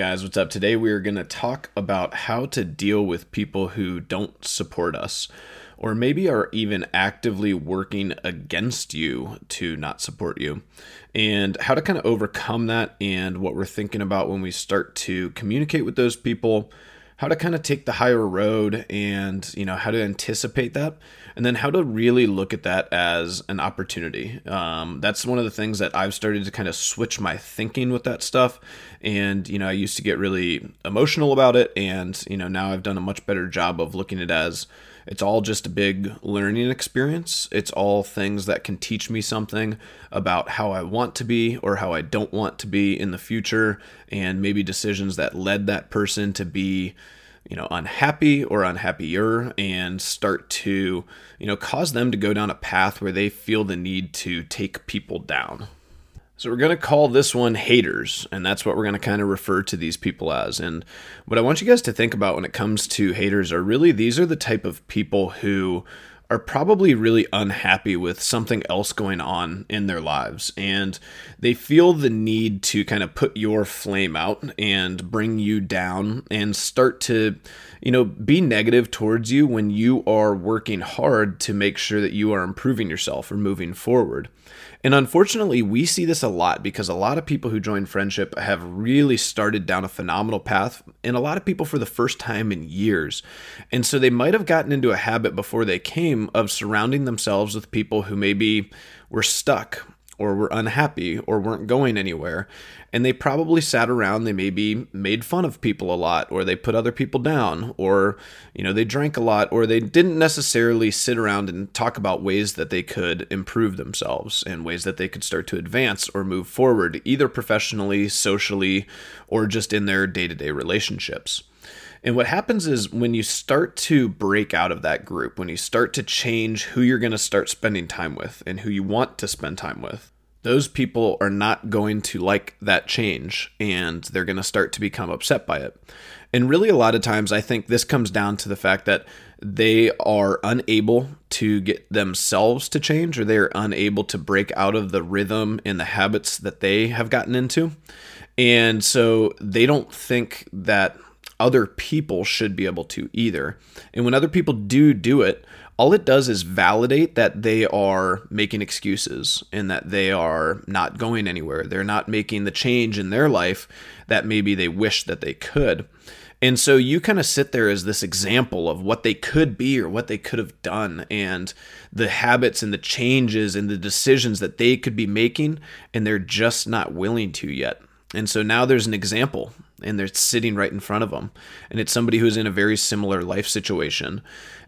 guys, what's up? Today we are going to talk about how to deal with people who don't support us, or maybe are even actively working against you to not support you, and how to kind of overcome that, and what we're thinking about when we start to communicate with those people how to kind of take the higher road and you know how to anticipate that and then how to really look at that as an opportunity um, that's one of the things that i've started to kind of switch my thinking with that stuff and you know i used to get really emotional about it and you know now i've done a much better job of looking at it as it's all just a big learning experience. It's all things that can teach me something about how I want to be or how I don't want to be in the future, and maybe decisions that led that person to be you know unhappy or unhappier and start to you know cause them to go down a path where they feel the need to take people down so we're going to call this one haters, and that's what we're going to kind of refer to these people as. And what I want you guys to think about when it comes to haters are really these are the type of people who are probably really unhappy with something else going on in their lives and they feel the need to kind of put your flame out and bring you down and start to you know be negative towards you when you are working hard to make sure that you are improving yourself or moving forward and unfortunately, we see this a lot because a lot of people who join friendship have really started down a phenomenal path, and a lot of people for the first time in years. And so they might have gotten into a habit before they came of surrounding themselves with people who maybe were stuck or were unhappy or weren't going anywhere. And they probably sat around, they maybe made fun of people a lot, or they put other people down, or, you know, they drank a lot, or they didn't necessarily sit around and talk about ways that they could improve themselves and ways that they could start to advance or move forward, either professionally, socially, or just in their day to day relationships. And what happens is when you start to break out of that group, when you start to change who you're going to start spending time with and who you want to spend time with, those people are not going to like that change and they're going to start to become upset by it. And really, a lot of times, I think this comes down to the fact that they are unable to get themselves to change or they're unable to break out of the rhythm and the habits that they have gotten into. And so they don't think that other people should be able to either. And when other people do do it, all it does is validate that they are making excuses and that they are not going anywhere. They're not making the change in their life that maybe they wish that they could. And so you kind of sit there as this example of what they could be or what they could have done and the habits and the changes and the decisions that they could be making, and they're just not willing to yet. And so now there's an example and they're sitting right in front of them. And it's somebody who's in a very similar life situation.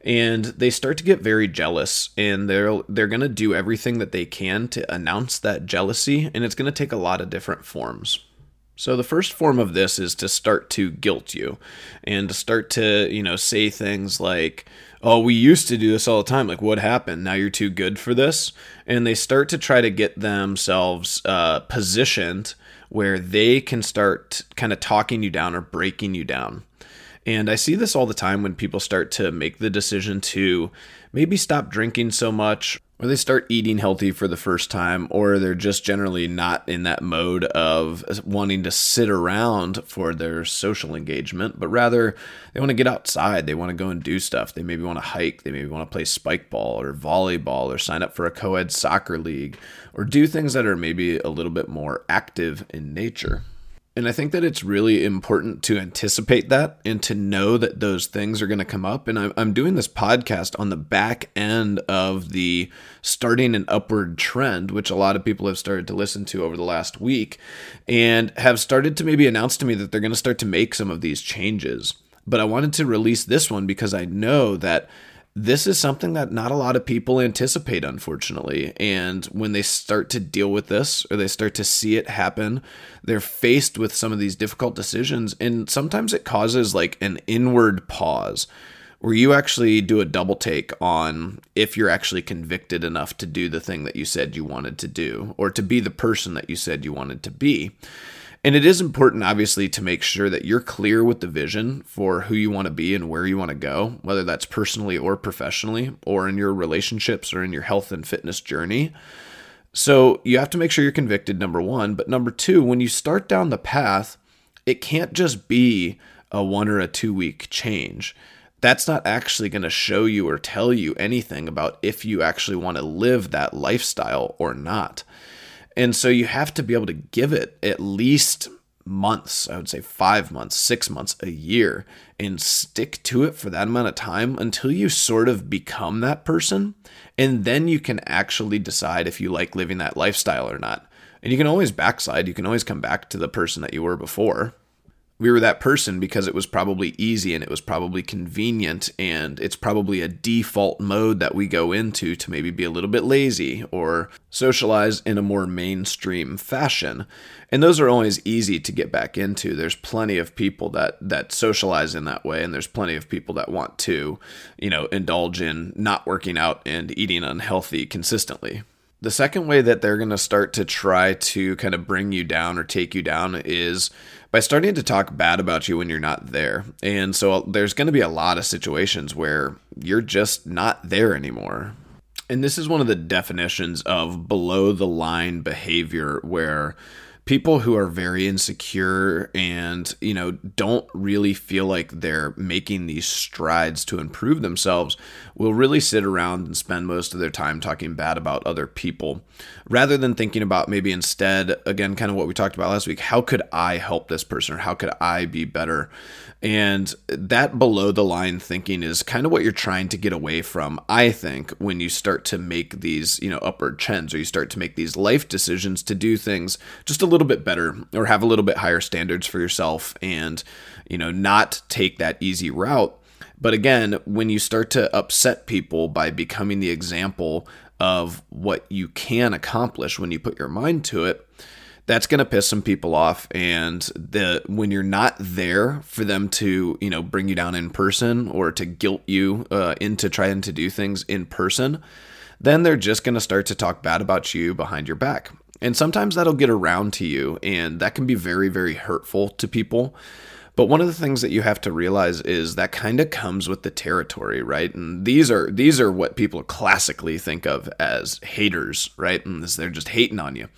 And they start to get very jealous and they're they're going to do everything that they can to announce that jealousy and it's going to take a lot of different forms. So the first form of this is to start to guilt you and to start to, you know, say things like, "Oh, we used to do this all the time. Like what happened? Now you're too good for this." And they start to try to get themselves uh, positioned where they can start kind of talking you down or breaking you down. And I see this all the time when people start to make the decision to maybe stop drinking so much or they start eating healthy for the first time, or they're just generally not in that mode of wanting to sit around for their social engagement, but rather they want to get outside. They want to go and do stuff. They maybe want to hike. They maybe want to play spike ball or volleyball or sign up for a co ed soccer league or do things that are maybe a little bit more active in nature. And I think that it's really important to anticipate that and to know that those things are going to come up. And I'm, doing this podcast on the back end of the starting an upward trend, which a lot of people have started to listen to over the last week and have started to maybe announce to me that they're going to start to make some of these changes. But I wanted to release this one because I know that this is something that not a lot of people anticipate, unfortunately. And when they start to deal with this or they start to see it happen, they're faced with some of these difficult decisions. And sometimes it causes like an inward pause where you actually do a double take on if you're actually convicted enough to do the thing that you said you wanted to do or to be the person that you said you wanted to be. And it is important, obviously, to make sure that you're clear with the vision for who you want to be and where you want to go, whether that's personally or professionally, or in your relationships or in your health and fitness journey. So you have to make sure you're convicted, number one. But number two, when you start down the path, it can't just be a one or a two week change. That's not actually going to show you or tell you anything about if you actually want to live that lifestyle or not. And so you have to be able to give it at least months, I would say five months, six months, a year, and stick to it for that amount of time until you sort of become that person. And then you can actually decide if you like living that lifestyle or not. And you can always backslide, you can always come back to the person that you were before we were that person because it was probably easy and it was probably convenient and it's probably a default mode that we go into to maybe be a little bit lazy or socialize in a more mainstream fashion. And those are always easy to get back into. There's plenty of people that that socialize in that way and there's plenty of people that want to you know indulge in not working out and eating unhealthy consistently. The second way that they're going to start to try to kind of bring you down or take you down is by starting to talk bad about you when you're not there. And so there's going to be a lot of situations where you're just not there anymore. And this is one of the definitions of below the line behavior where people who are very insecure and you know don't really feel like they're making these strides to improve themselves will really sit around and spend most of their time talking bad about other people. Rather than thinking about maybe instead again kind of what we talked about last week how could i help this person or how could i be better and that below the line thinking is kind of what you're trying to get away from, I think, when you start to make these, you know, upward trends or you start to make these life decisions to do things just a little bit better or have a little bit higher standards for yourself and, you know, not take that easy route. But again, when you start to upset people by becoming the example of what you can accomplish when you put your mind to it, that's going to piss some people off and the when you're not there for them to you know bring you down in person or to guilt you uh, into trying to do things in person then they're just going to start to talk bad about you behind your back. And sometimes that'll get around to you and that can be very very hurtful to people but one of the things that you have to realize is that kind of comes with the territory, right? And these are these are what people classically think of as haters, right? And this, they're just hating on you.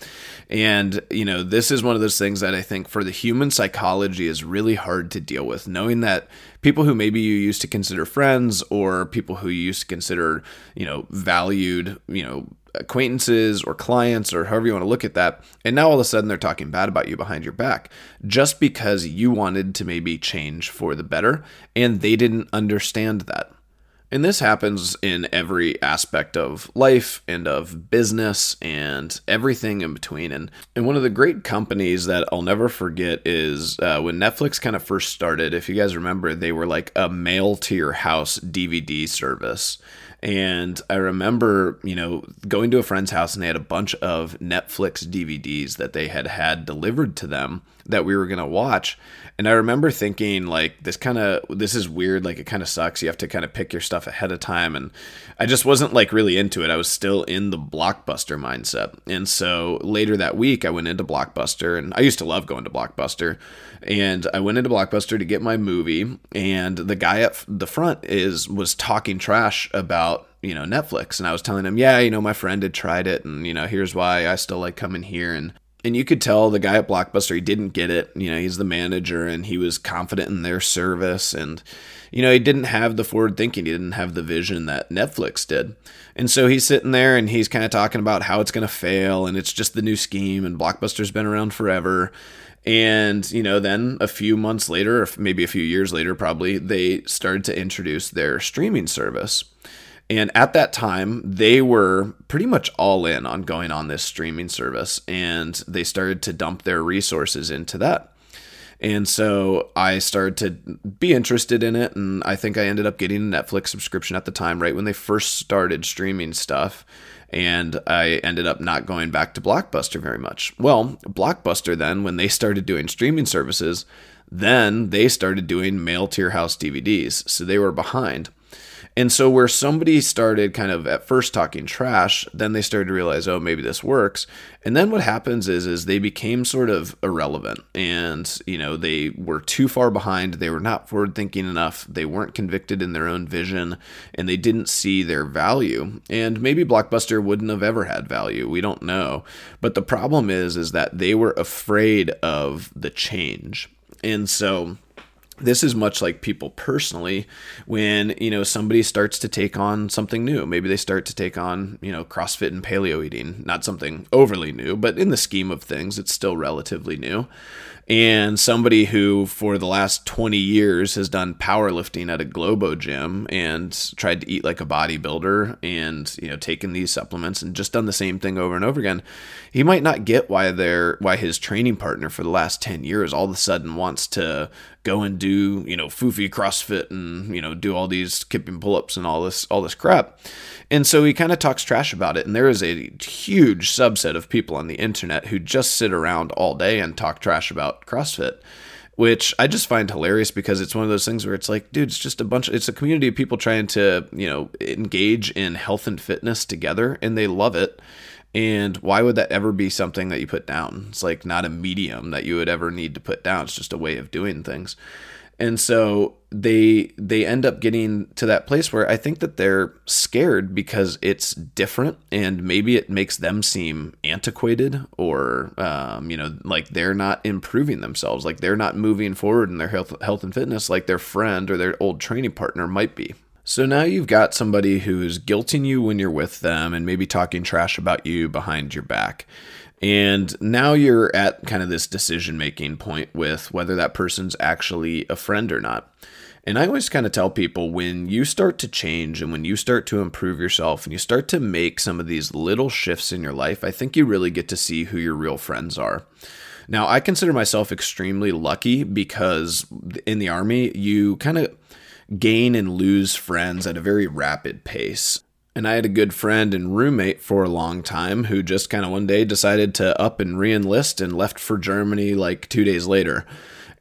And you know, this is one of those things that I think for the human psychology is really hard to deal with, knowing that people who maybe you used to consider friends or people who you used to consider, you know, valued, you know, acquaintances or clients or however you want to look at that. And now all of a sudden they're talking bad about you behind your back just because you wanted to maybe change for the better and they didn't understand that. And this happens in every aspect of life and of business and everything in between. And, and one of the great companies that I'll never forget is uh, when Netflix kind of first started. If you guys remember, they were like a mail to your house DVD service. And I remember, you know, going to a friend's house and they had a bunch of Netflix DVDs that they had had delivered to them that we were going to watch. And I remember thinking, like, this kind of, this is weird. Like, it kind of sucks. You have to kind of pick your stuff ahead of time. And I just wasn't, like, really into it. I was still in the Blockbuster mindset. And so later that week, I went into Blockbuster. And I used to love going to Blockbuster. And I went into Blockbuster to get my movie. And the guy at the front is, was talking trash about, you know, Netflix. And I was telling him, yeah, you know, my friend had tried it. And, you know, here's why I still like coming here. And, and you could tell the guy at Blockbuster he didn't get it. You know, he's the manager and he was confident in their service and you know, he didn't have the forward thinking, he didn't have the vision that Netflix did. And so he's sitting there and he's kind of talking about how it's going to fail and it's just the new scheme and Blockbuster's been around forever. And, you know, then a few months later, or maybe a few years later, probably, they started to introduce their streaming service. And at that time, they were pretty much all in on going on this streaming service and they started to dump their resources into that. And so I started to be interested in it. And I think I ended up getting a Netflix subscription at the time, right when they first started streaming stuff. And I ended up not going back to Blockbuster very much. Well, Blockbuster then, when they started doing streaming services, then they started doing mail to your house DVDs. So they were behind. And so where somebody started kind of at first talking trash, then they started to realize, oh, maybe this works. And then what happens is is they became sort of irrelevant and, you know, they were too far behind, they were not forward thinking enough, they weren't convicted in their own vision, and they didn't see their value. And maybe Blockbuster wouldn't have ever had value. We don't know. But the problem is is that they were afraid of the change And so this is much like people personally when you know somebody starts to take on something new. Maybe they start to take on you know crossfit and paleo eating not something overly new but in the scheme of things it's still relatively new. And somebody who for the last 20 years has done powerlifting at a globo gym and tried to eat like a bodybuilder and you know taken these supplements and just done the same thing over and over again he might not get why they're why his training partner for the last 10 years all of a sudden wants to go and do you know foofy crossfit and you know do all these kipping pull-ups and all this all this crap and so he kind of talks trash about it. And there is a huge subset of people on the internet who just sit around all day and talk trash about CrossFit, which I just find hilarious because it's one of those things where it's like, dude, it's just a bunch, it's a community of people trying to, you know, engage in health and fitness together and they love it. And why would that ever be something that you put down? It's like not a medium that you would ever need to put down. It's just a way of doing things and so they they end up getting to that place where I think that they're scared because it's different and maybe it makes them seem antiquated or um, you know like they're not improving themselves like they're not moving forward in their health health and fitness like their friend or their old training partner might be. So now you've got somebody who's guilting you when you're with them and maybe talking trash about you behind your back. And now you're at kind of this decision making point with whether that person's actually a friend or not. And I always kind of tell people when you start to change and when you start to improve yourself and you start to make some of these little shifts in your life, I think you really get to see who your real friends are. Now, I consider myself extremely lucky because in the army, you kind of gain and lose friends at a very rapid pace. And I had a good friend and roommate for a long time who just kind of one day decided to up and re enlist and left for Germany like two days later.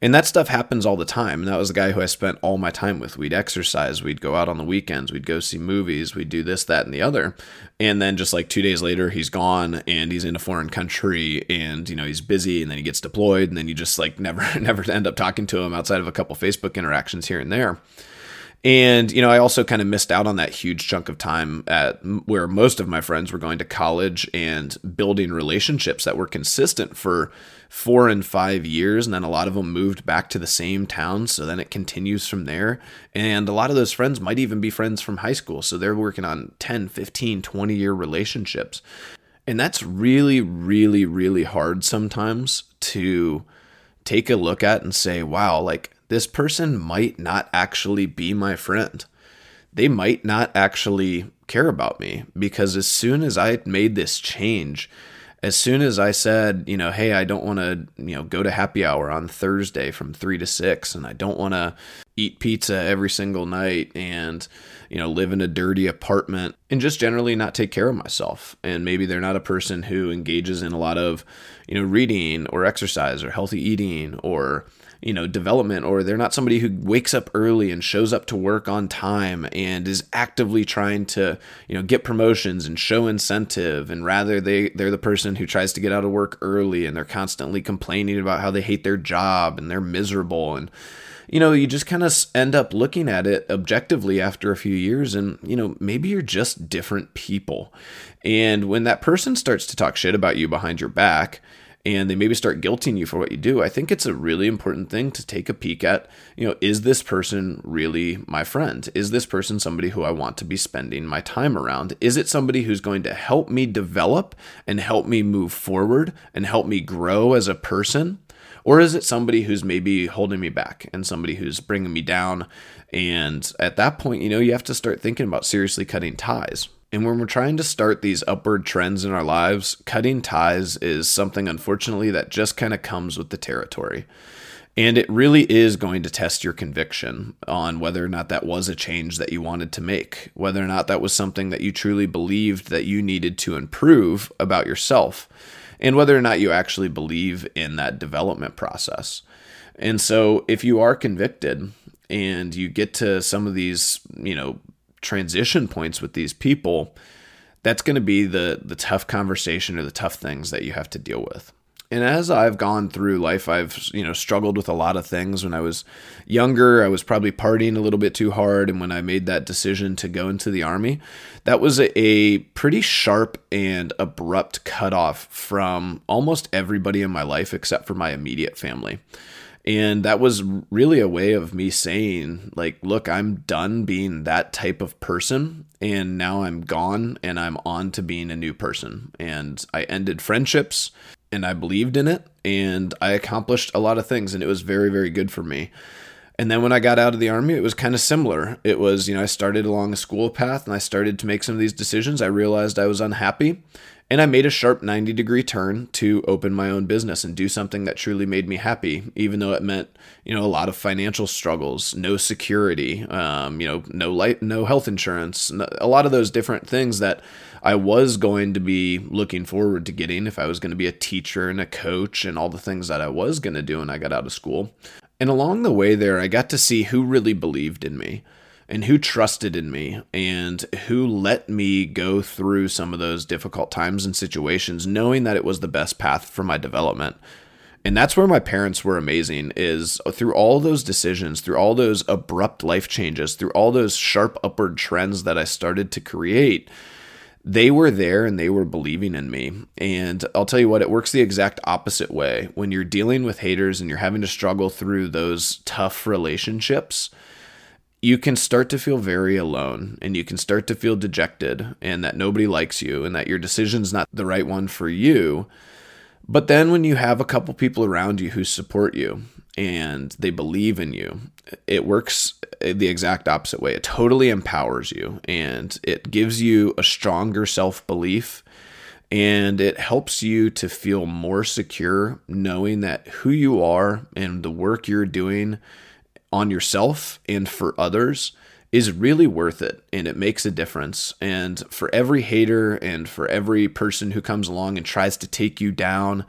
And that stuff happens all the time. And that was the guy who I spent all my time with. We'd exercise, we'd go out on the weekends, we'd go see movies, we'd do this, that, and the other. And then just like two days later, he's gone and he's in a foreign country and, you know, he's busy and then he gets deployed and then you just like never, never end up talking to him outside of a couple Facebook interactions here and there. And, you know, I also kind of missed out on that huge chunk of time at where most of my friends were going to college and building relationships that were consistent for four and five years. And then a lot of them moved back to the same town. So then it continues from there. And a lot of those friends might even be friends from high school. So they're working on 10, 15, 20 year relationships. And that's really, really, really hard sometimes to take a look at and say, wow, like this person might not actually be my friend. They might not actually care about me because as soon as I made this change, as soon as I said, you know, hey, I don't want to, you know, go to happy hour on Thursday from 3 to 6 and I don't want to eat pizza every single night and, you know, live in a dirty apartment and just generally not take care of myself. And maybe they're not a person who engages in a lot of, you know, reading or exercise or healthy eating or you know development or they're not somebody who wakes up early and shows up to work on time and is actively trying to you know get promotions and show incentive and rather they they're the person who tries to get out of work early and they're constantly complaining about how they hate their job and they're miserable and you know, you just kind of end up looking at it objectively after a few years, and, you know, maybe you're just different people. And when that person starts to talk shit about you behind your back, and they maybe start guilting you for what you do, I think it's a really important thing to take a peek at, you know, is this person really my friend? Is this person somebody who I want to be spending my time around? Is it somebody who's going to help me develop and help me move forward and help me grow as a person? Or is it somebody who's maybe holding me back and somebody who's bringing me down? And at that point, you know, you have to start thinking about seriously cutting ties. And when we're trying to start these upward trends in our lives, cutting ties is something, unfortunately, that just kind of comes with the territory. And it really is going to test your conviction on whether or not that was a change that you wanted to make, whether or not that was something that you truly believed that you needed to improve about yourself, and whether or not you actually believe in that development process. And so, if you are convicted and you get to some of these, you know, transition points with these people, that's going to be the the tough conversation or the tough things that you have to deal with. And as I've gone through life, I've you know struggled with a lot of things. When I was younger, I was probably partying a little bit too hard, and when I made that decision to go into the army, that was a, pretty sharp and abrupt cutoff from almost everybody in my life except for my immediate family. And that was really a way of me saying, like, look, I'm done being that type of person. And now I'm gone and I'm on to being a new person. And I ended friendships and I believed in it and I accomplished a lot of things. And it was very, very good for me. And then when I got out of the army, it was kind of similar. It was, you know, I started along a school path and I started to make some of these decisions. I realized I was unhappy and I made a sharp 90 degree turn to open my own business and do something that truly made me happy, even though it meant, you know, a lot of financial struggles, no security, um, you know, no light, no health insurance, a lot of those different things that I was going to be looking forward to getting if I was going to be a teacher and a coach and all the things that I was going to do when I got out of school. And along the way there, I got to see who really believed in me and who trusted in me and who let me go through some of those difficult times and situations knowing that it was the best path for my development and that's where my parents were amazing is through all those decisions through all those abrupt life changes through all those sharp upward trends that i started to create they were there and they were believing in me. And I'll tell you what, it works the exact opposite way. When you're dealing with haters and you're having to struggle through those tough relationships, you can start to feel very alone and you can start to feel dejected and that nobody likes you and that your decision's not the right one for you. But then when you have a couple people around you who support you and they believe in you, it works the exact opposite way. It totally empowers you and it gives you a stronger self belief and it helps you to feel more secure knowing that who you are and the work you're doing on yourself and for others is really worth it and it makes a difference. And for every hater and for every person who comes along and tries to take you down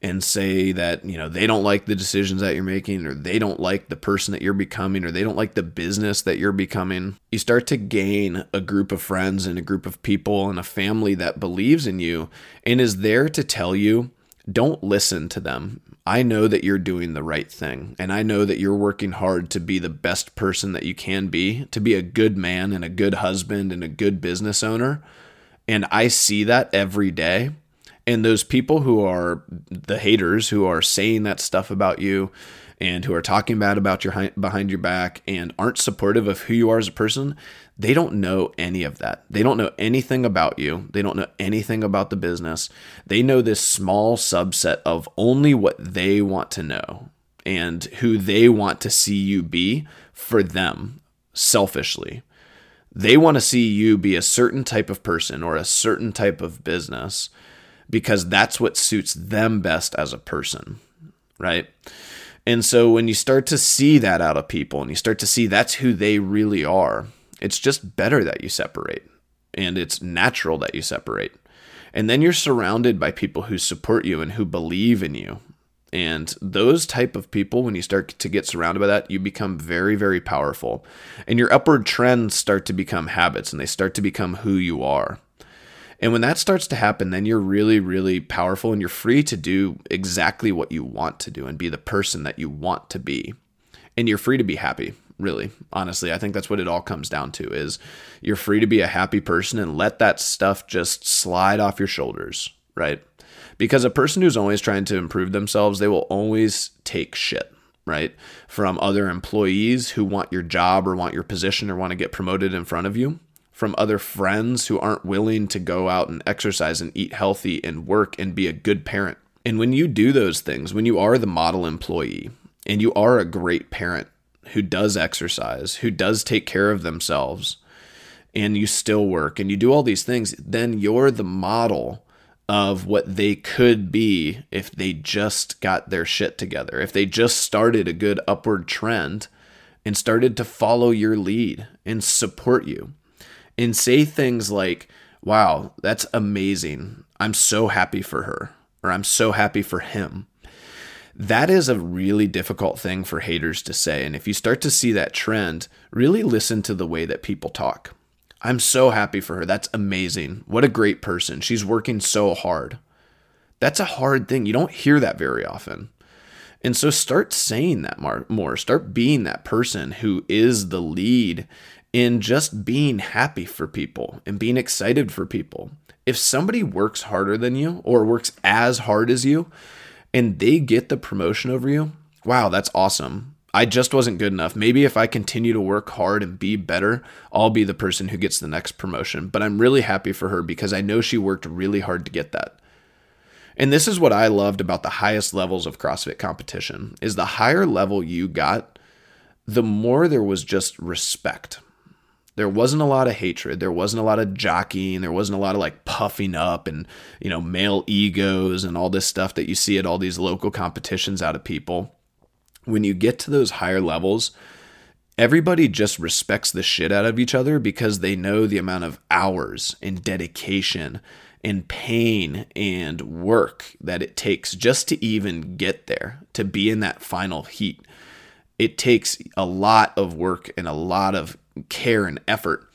and say that, you know, they don't like the decisions that you're making or they don't like the person that you're becoming or they don't like the business that you're becoming, you start to gain a group of friends and a group of people and a family that believes in you and is there to tell you don't listen to them. I know that you're doing the right thing, and I know that you're working hard to be the best person that you can be, to be a good man and a good husband and a good business owner. And I see that every day. And those people who are the haters who are saying that stuff about you and who are talking bad about your behind your back and aren't supportive of who you are as a person, they don't know any of that. They don't know anything about you. They don't know anything about the business. They know this small subset of only what they want to know and who they want to see you be for them selfishly. They want to see you be a certain type of person or a certain type of business because that's what suits them best as a person, right? And so when you start to see that out of people and you start to see that's who they really are, it's just better that you separate and it's natural that you separate. And then you're surrounded by people who support you and who believe in you. And those type of people, when you start to get surrounded by that, you become very, very powerful. And your upward trends start to become habits and they start to become who you are. And when that starts to happen, then you're really, really powerful and you're free to do exactly what you want to do and be the person that you want to be. And you're free to be happy really honestly. I think that's what it all comes down to is you're free to be a happy person and let that stuff just slide off your shoulders right? Because a person who's always trying to improve themselves they will always take shit right? From other employees who want your job or want your position or want to get promoted in front of you from other friends who aren't willing to go out and exercise and eat healthy and work and be a good parent and when you do those things when you are the model employee and you are a great parent who does exercise, who does take care of themselves, and you still work and you do all these things, then you're the model of what they could be if they just got their shit together. If they just started a good upward trend and started to follow your lead and support you and say things like, wow, that's amazing. I'm so happy for her, or I'm so happy for him that is a really difficult thing for haters to say. And if you start to see that trend, really listen to the way that people talk. I'm so happy for her. That's amazing. What a great person. She's working so hard. That's a hard thing. You don't hear that very often. And so start saying that more. Start being that person who is the lead in just being happy for people and being excited for people. If somebody works harder than you or works as hard as you, and they get the promotion over you, wow, that's awesome. I just wasn't good enough. Maybe if I continue to work hard and be better, I'll be the person who gets the next promotion. But I'm really happy for her because I know she worked really hard to get that. And this is what I loved about the highest levels of CrossFit competition is the higher level you got, the more there was just respect. There wasn't a lot of hatred. There wasn't a lot of jockeying. There wasn't a lot of like puffing up and, you know, male egos and all this stuff that you see at all these local competitions out of people when you get to those higher levels, everybody just respects the shit out of each other because they know the amount of hours and dedication and pain and work that it takes just to even get there, to be in that final heat. It takes a lot of work and a lot of care and effort.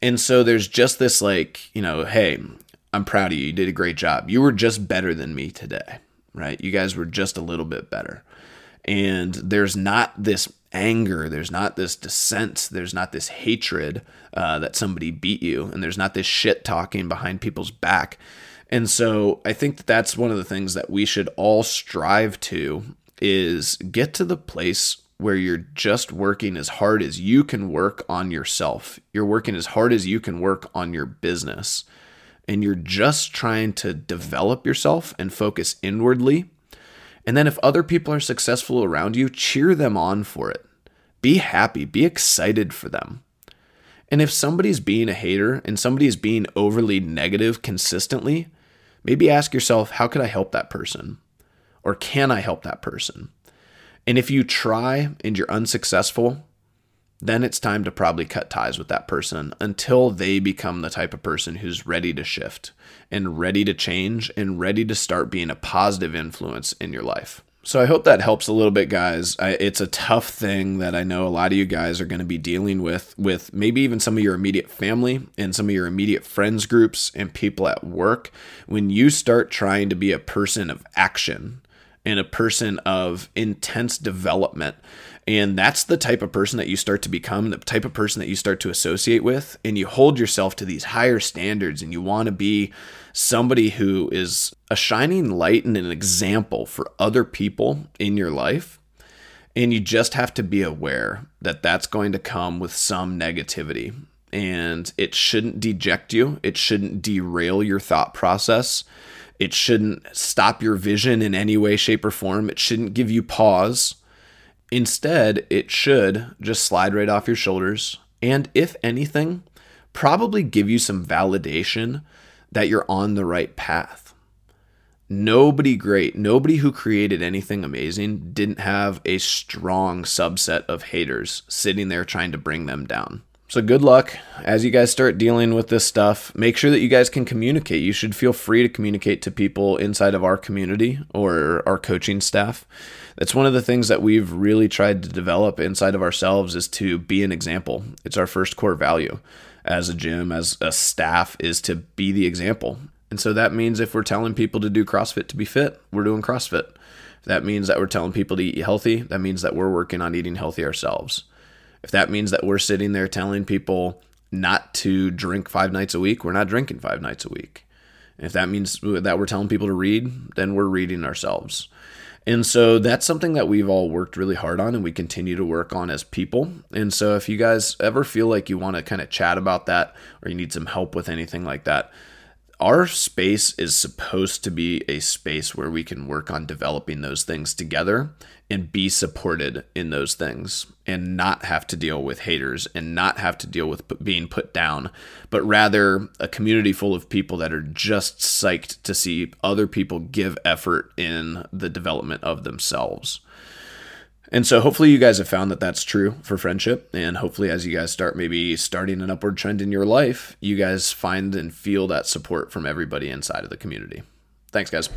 And so there's just this like, you know, hey, I'm proud of you. You did a great job. You were just better than me today, right? You guys were just a little bit better and there's not this anger there's not this dissent there's not this hatred uh, that somebody beat you and there's not this shit talking behind people's back and so i think that that's one of the things that we should all strive to is get to the place where you're just working as hard as you can work on yourself you're working as hard as you can work on your business and you're just trying to develop yourself and focus inwardly and then if other people are successful around you, cheer them on for it. Be happy, be excited for them. And if somebody's being a hater and somebody's being overly negative consistently, maybe ask yourself, how could I help that person? Or can I help that person? And if you try and you're unsuccessful, then it's time to probably cut ties with that person until they become the type of person who's ready to shift and ready to change and ready to start being a positive influence in your life. So I hope that helps a little bit, guys. I, it's a tough thing that I know a lot of you guys are going to be dealing with, with maybe even some of your immediate family and some of your immediate friends groups and people at work. When you start trying to be a person of action and a person of intense development, and that's the type of person that you start to become, the type of person that you start to associate with. And you hold yourself to these higher standards and you want to be somebody who is a shining light and an example for other people in your life. And you just have to be aware that that's going to come with some negativity. And it shouldn't deject you, it shouldn't derail your thought process. It shouldn't stop your vision in any way, shape, or form. It shouldn't give you pause Instead, it should just slide right off your shoulders. And if anything, probably give you some validation that you're on the right path. Nobody great, nobody who created anything amazing didn't have a strong subset of haters sitting there trying to bring them down. So good luck as you guys start dealing with this stuff. Make sure that you guys can communicate. You should feel free to communicate to people inside of our community or our coaching staff. That's one of the things that we've really tried to develop inside of ourselves is to be an example. It's our first core value as a gym, as a staff is to be the example. And so that means if we're telling people to do CrossFit to be fit, we're doing CrossFit. That means that we're telling people to eat healthy, that means that we're working on eating healthy ourselves. If that means that we're sitting there telling people not to drink five nights a week, we're not drinking five nights a week. If that means that we're telling people to read, then we're reading ourselves. And so that's something that we've all worked really hard on and we continue to work on as people. And so if you guys ever feel like you want to kind of chat about that or you need some help with anything like that, our space is supposed to be a space where we can work on developing those things together and be supported in those things and not have to deal with haters and not have to deal with being put down, but rather a community full of people that are just psyched to see other people give effort in the development of themselves. And so hopefully you guys have found that that's true for friendship. And hopefully, as you guys start maybe starting an upward trend in your life, you guys find and feel that support from everybody inside of the community. Thanks, guys.